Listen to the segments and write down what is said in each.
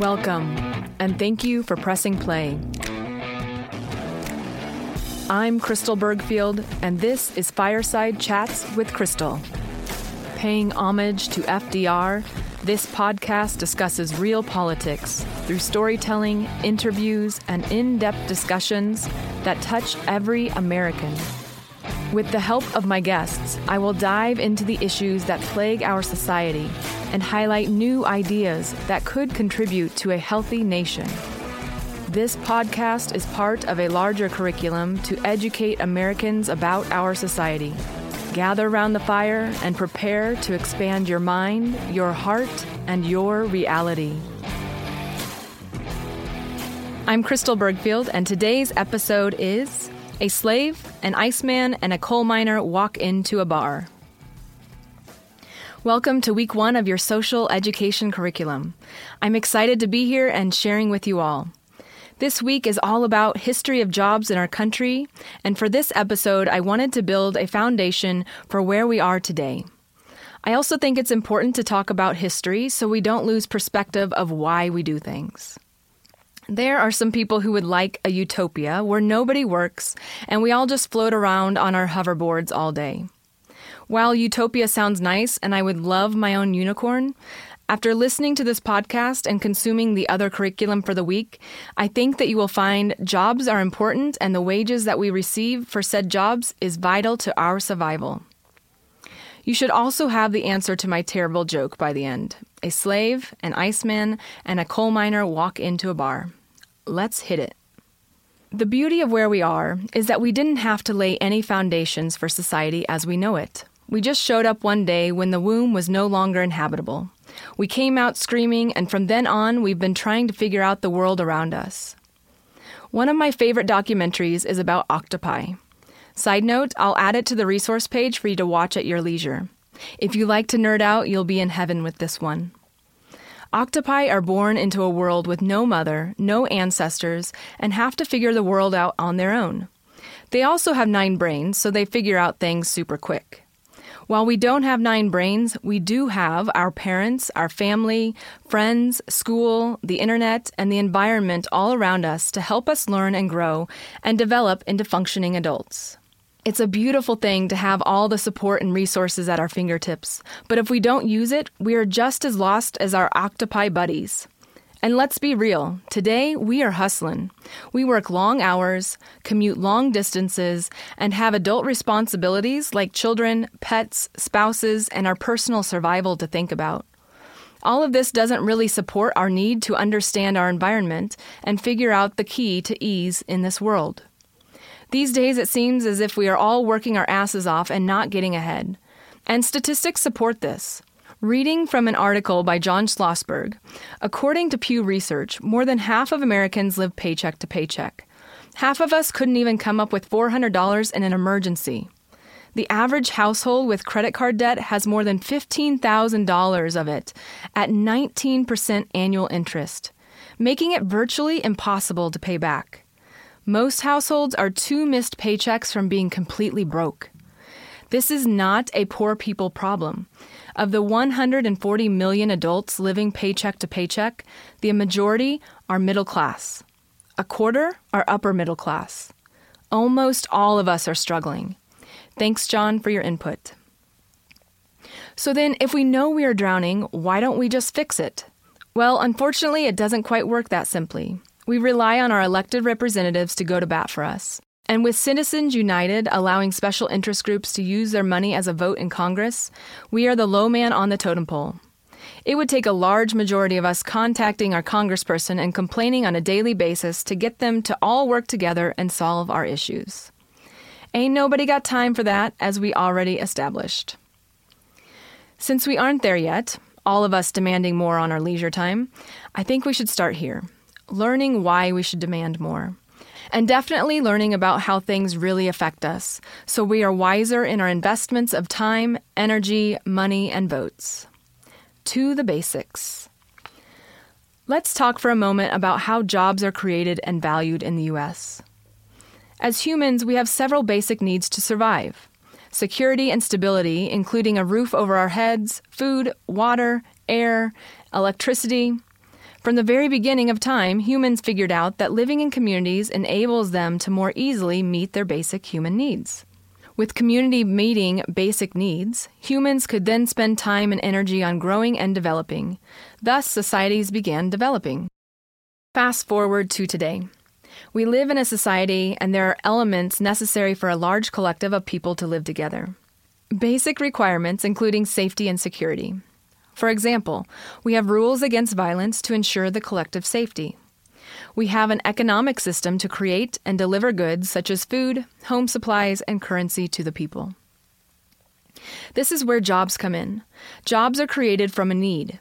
Welcome, and thank you for pressing play. I'm Crystal Bergfield, and this is Fireside Chats with Crystal. Paying homage to FDR, this podcast discusses real politics through storytelling, interviews, and in depth discussions that touch every American. With the help of my guests, I will dive into the issues that plague our society and highlight new ideas that could contribute to a healthy nation. This podcast is part of a larger curriculum to educate Americans about our society. Gather around the fire and prepare to expand your mind, your heart, and your reality. I'm Crystal Bergfield, and today's episode is A Slave, an Iceman, and a Coal Miner Walk into a Bar. Welcome to week one of your social education curriculum. I'm excited to be here and sharing with you all. This week is all about history of jobs in our country, and for this episode, I wanted to build a foundation for where we are today. I also think it's important to talk about history so we don't lose perspective of why we do things. There are some people who would like a utopia where nobody works and we all just float around on our hoverboards all day. While utopia sounds nice and I would love my own unicorn, after listening to this podcast and consuming the other curriculum for the week, I think that you will find jobs are important and the wages that we receive for said jobs is vital to our survival. You should also have the answer to my terrible joke by the end. A slave, an iceman, and a coal miner walk into a bar. Let's hit it. The beauty of where we are is that we didn't have to lay any foundations for society as we know it. We just showed up one day when the womb was no longer inhabitable. We came out screaming, and from then on, we've been trying to figure out the world around us. One of my favorite documentaries is about octopi. Side note, I'll add it to the resource page for you to watch at your leisure. If you like to nerd out, you'll be in heaven with this one. Octopi are born into a world with no mother, no ancestors, and have to figure the world out on their own. They also have nine brains, so they figure out things super quick. While we don't have nine brains, we do have our parents, our family, friends, school, the internet, and the environment all around us to help us learn and grow and develop into functioning adults. It's a beautiful thing to have all the support and resources at our fingertips, but if we don't use it, we are just as lost as our octopi buddies. And let's be real, today we are hustling. We work long hours, commute long distances, and have adult responsibilities like children, pets, spouses, and our personal survival to think about. All of this doesn't really support our need to understand our environment and figure out the key to ease in this world. These days, it seems as if we are all working our asses off and not getting ahead. And statistics support this. Reading from an article by John Schlossberg, according to Pew Research, more than half of Americans live paycheck to paycheck. Half of us couldn't even come up with $400 in an emergency. The average household with credit card debt has more than $15,000 of it at 19% annual interest, making it virtually impossible to pay back. Most households are two missed paychecks from being completely broke. This is not a poor people problem. Of the 140 million adults living paycheck to paycheck, the majority are middle class. A quarter are upper middle class. Almost all of us are struggling. Thanks, John, for your input. So then, if we know we are drowning, why don't we just fix it? Well, unfortunately, it doesn't quite work that simply. We rely on our elected representatives to go to bat for us. And with Citizens United allowing special interest groups to use their money as a vote in Congress, we are the low man on the totem pole. It would take a large majority of us contacting our congressperson and complaining on a daily basis to get them to all work together and solve our issues. Ain't nobody got time for that, as we already established. Since we aren't there yet, all of us demanding more on our leisure time, I think we should start here, learning why we should demand more and definitely learning about how things really affect us so we are wiser in our investments of time, energy, money, and votes. To the basics. Let's talk for a moment about how jobs are created and valued in the U.S. As humans, we have several basic needs to survive security and stability, including a roof over our heads, food, water, air, electricity. From the very beginning of time, humans figured out that living in communities enables them to more easily meet their basic human needs. With community meeting basic needs, humans could then spend time and energy on growing and developing. Thus, societies began developing. Fast forward to today. We live in a society, and there are elements necessary for a large collective of people to live together. Basic requirements, including safety and security. For example, we have rules against violence to ensure the collective safety. We have an economic system to create and deliver goods such as food, home supplies, and currency to the people. This is where jobs come in. Jobs are created from a need.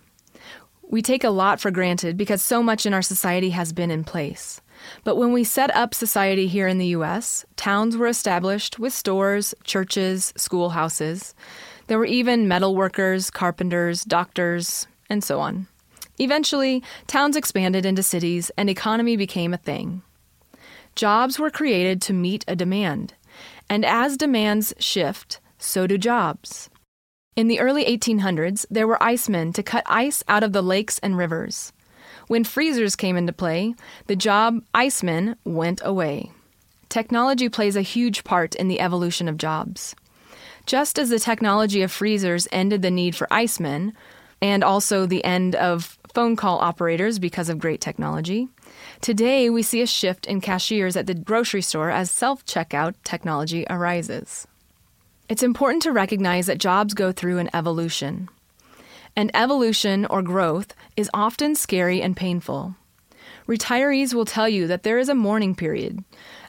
We take a lot for granted because so much in our society has been in place. But when we set up society here in the US, towns were established with stores, churches, schoolhouses. There were even metal workers, carpenters, doctors, and so on. Eventually, towns expanded into cities and economy became a thing. Jobs were created to meet a demand. And as demands shift, so do jobs. In the early 1800s, there were icemen to cut ice out of the lakes and rivers. When freezers came into play, the job iceman went away. Technology plays a huge part in the evolution of jobs. Just as the technology of freezers ended the need for icemen, and also the end of phone call operators because of great technology, today we see a shift in cashiers at the grocery store as self checkout technology arises. It's important to recognize that jobs go through an evolution. And evolution or growth is often scary and painful. Retirees will tell you that there is a mourning period,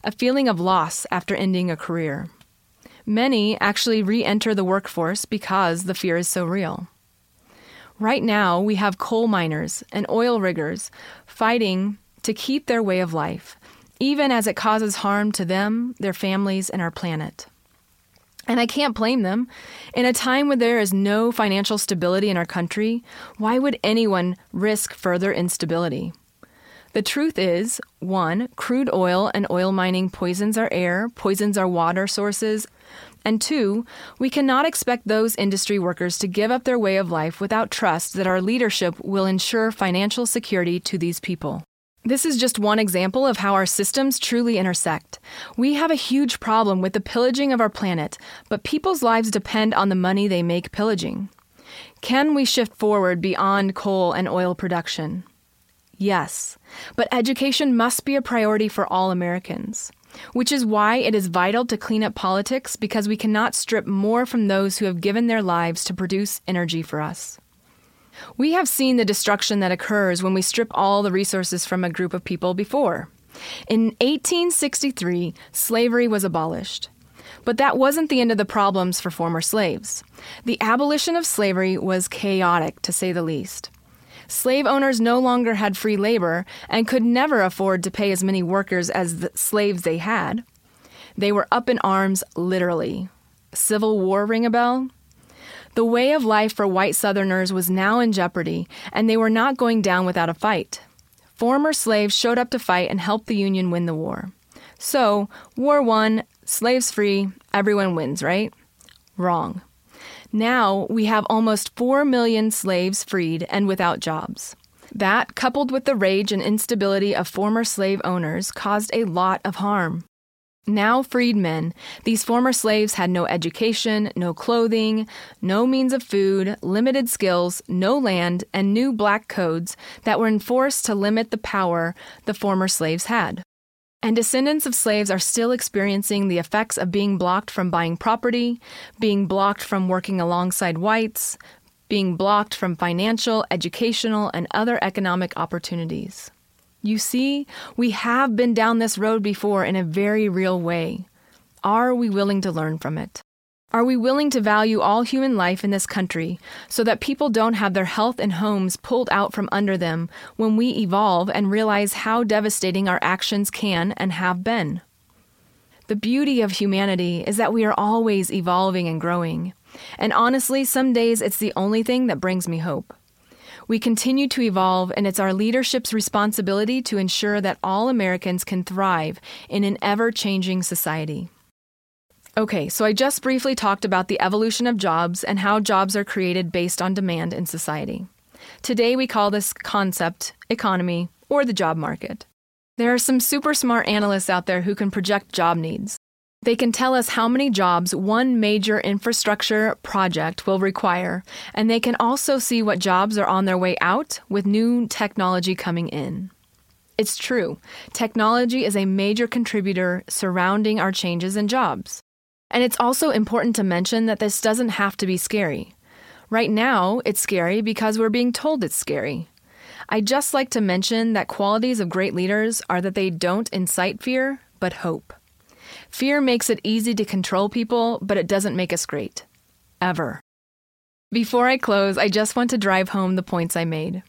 a feeling of loss after ending a career. Many actually re enter the workforce because the fear is so real. Right now, we have coal miners and oil riggers fighting to keep their way of life, even as it causes harm to them, their families, and our planet. And I can't blame them. In a time when there is no financial stability in our country, why would anyone risk further instability? The truth is one, crude oil and oil mining poisons our air, poisons our water sources. And two, we cannot expect those industry workers to give up their way of life without trust that our leadership will ensure financial security to these people. This is just one example of how our systems truly intersect. We have a huge problem with the pillaging of our planet, but people's lives depend on the money they make pillaging. Can we shift forward beyond coal and oil production? Yes, but education must be a priority for all Americans, which is why it is vital to clean up politics because we cannot strip more from those who have given their lives to produce energy for us. We have seen the destruction that occurs when we strip all the resources from a group of people before. In 1863, slavery was abolished. But that wasn't the end of the problems for former slaves. The abolition of slavery was chaotic, to say the least. Slave owners no longer had free labor and could never afford to pay as many workers as the slaves they had. They were up in arms, literally. Civil War ring a bell? The way of life for white Southerners was now in jeopardy, and they were not going down without a fight. Former slaves showed up to fight and help the Union win the war. So, war won, slaves free, everyone wins, right? Wrong. Now we have almost 4 million slaves freed and without jobs. That, coupled with the rage and instability of former slave owners, caused a lot of harm. Now freedmen, these former slaves had no education, no clothing, no means of food, limited skills, no land, and new black codes that were enforced to limit the power the former slaves had. And descendants of slaves are still experiencing the effects of being blocked from buying property, being blocked from working alongside whites, being blocked from financial, educational, and other economic opportunities. You see, we have been down this road before in a very real way. Are we willing to learn from it? Are we willing to value all human life in this country so that people don't have their health and homes pulled out from under them when we evolve and realize how devastating our actions can and have been? The beauty of humanity is that we are always evolving and growing. And honestly, some days it's the only thing that brings me hope. We continue to evolve, and it's our leadership's responsibility to ensure that all Americans can thrive in an ever changing society. Okay, so I just briefly talked about the evolution of jobs and how jobs are created based on demand in society. Today we call this concept economy or the job market. There are some super smart analysts out there who can project job needs. They can tell us how many jobs one major infrastructure project will require, and they can also see what jobs are on their way out with new technology coming in. It's true, technology is a major contributor surrounding our changes in jobs. And it's also important to mention that this doesn't have to be scary. Right now, it's scary because we're being told it's scary. I'd just like to mention that qualities of great leaders are that they don't incite fear, but hope. Fear makes it easy to control people, but it doesn't make us great. Ever. Before I close, I just want to drive home the points I made.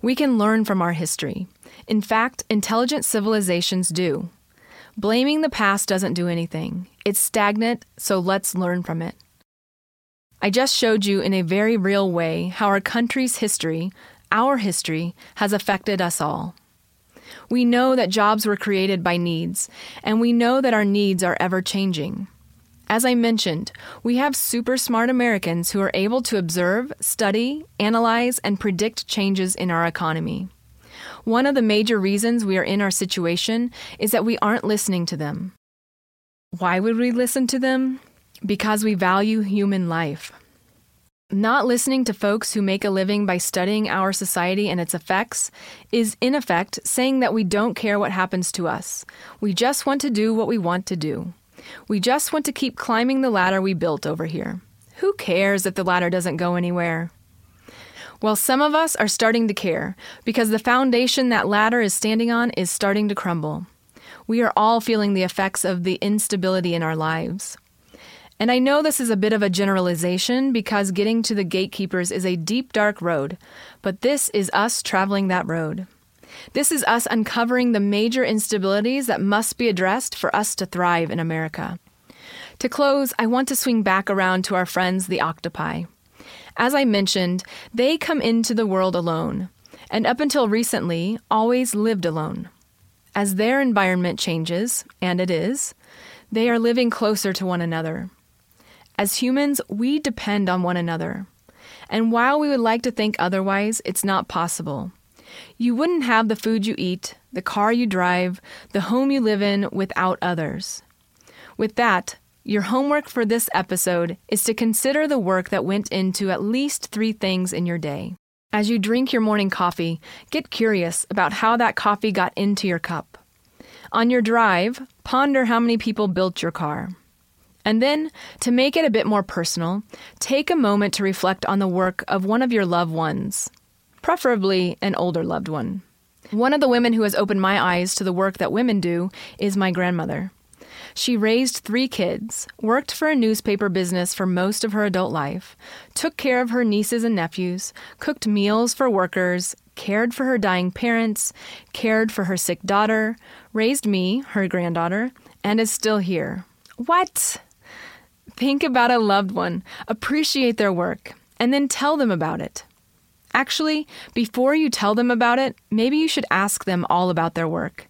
We can learn from our history. In fact, intelligent civilizations do. Blaming the past doesn't do anything. It's stagnant, so let's learn from it. I just showed you in a very real way how our country's history, our history, has affected us all. We know that jobs were created by needs, and we know that our needs are ever changing. As I mentioned, we have super smart Americans who are able to observe, study, analyze, and predict changes in our economy. One of the major reasons we are in our situation is that we aren't listening to them. Why would we listen to them? Because we value human life. Not listening to folks who make a living by studying our society and its effects is, in effect, saying that we don't care what happens to us. We just want to do what we want to do. We just want to keep climbing the ladder we built over here. Who cares if the ladder doesn't go anywhere? Well, some of us are starting to care because the foundation that ladder is standing on is starting to crumble. We are all feeling the effects of the instability in our lives. And I know this is a bit of a generalization because getting to the gatekeepers is a deep, dark road, but this is us traveling that road. This is us uncovering the major instabilities that must be addressed for us to thrive in America. To close, I want to swing back around to our friends, the octopi. As I mentioned, they come into the world alone, and up until recently, always lived alone. As their environment changes, and it is, they are living closer to one another. As humans, we depend on one another. And while we would like to think otherwise, it's not possible. You wouldn't have the food you eat, the car you drive, the home you live in without others. With that, your homework for this episode is to consider the work that went into at least three things in your day. As you drink your morning coffee, get curious about how that coffee got into your cup. On your drive, ponder how many people built your car. And then, to make it a bit more personal, take a moment to reflect on the work of one of your loved ones, preferably an older loved one. One of the women who has opened my eyes to the work that women do is my grandmother. She raised three kids, worked for a newspaper business for most of her adult life, took care of her nieces and nephews, cooked meals for workers, cared for her dying parents, cared for her sick daughter, raised me, her granddaughter, and is still here. What? Think about a loved one, appreciate their work, and then tell them about it. Actually, before you tell them about it, maybe you should ask them all about their work.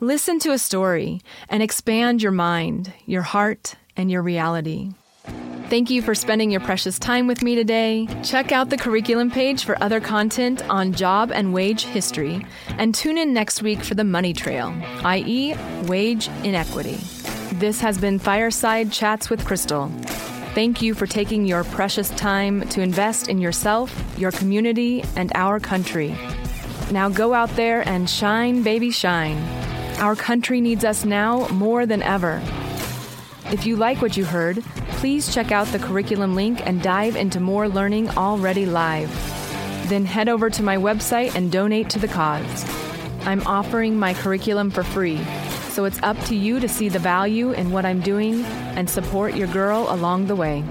Listen to a story and expand your mind, your heart, and your reality. Thank you for spending your precious time with me today. Check out the curriculum page for other content on job and wage history, and tune in next week for the money trail, i.e., wage inequity. This has been Fireside Chats with Crystal. Thank you for taking your precious time to invest in yourself, your community, and our country. Now go out there and shine, baby, shine. Our country needs us now more than ever. If you like what you heard, please check out the curriculum link and dive into more learning already live. Then head over to my website and donate to the cause. I'm offering my curriculum for free so it's up to you to see the value in what I'm doing and support your girl along the way.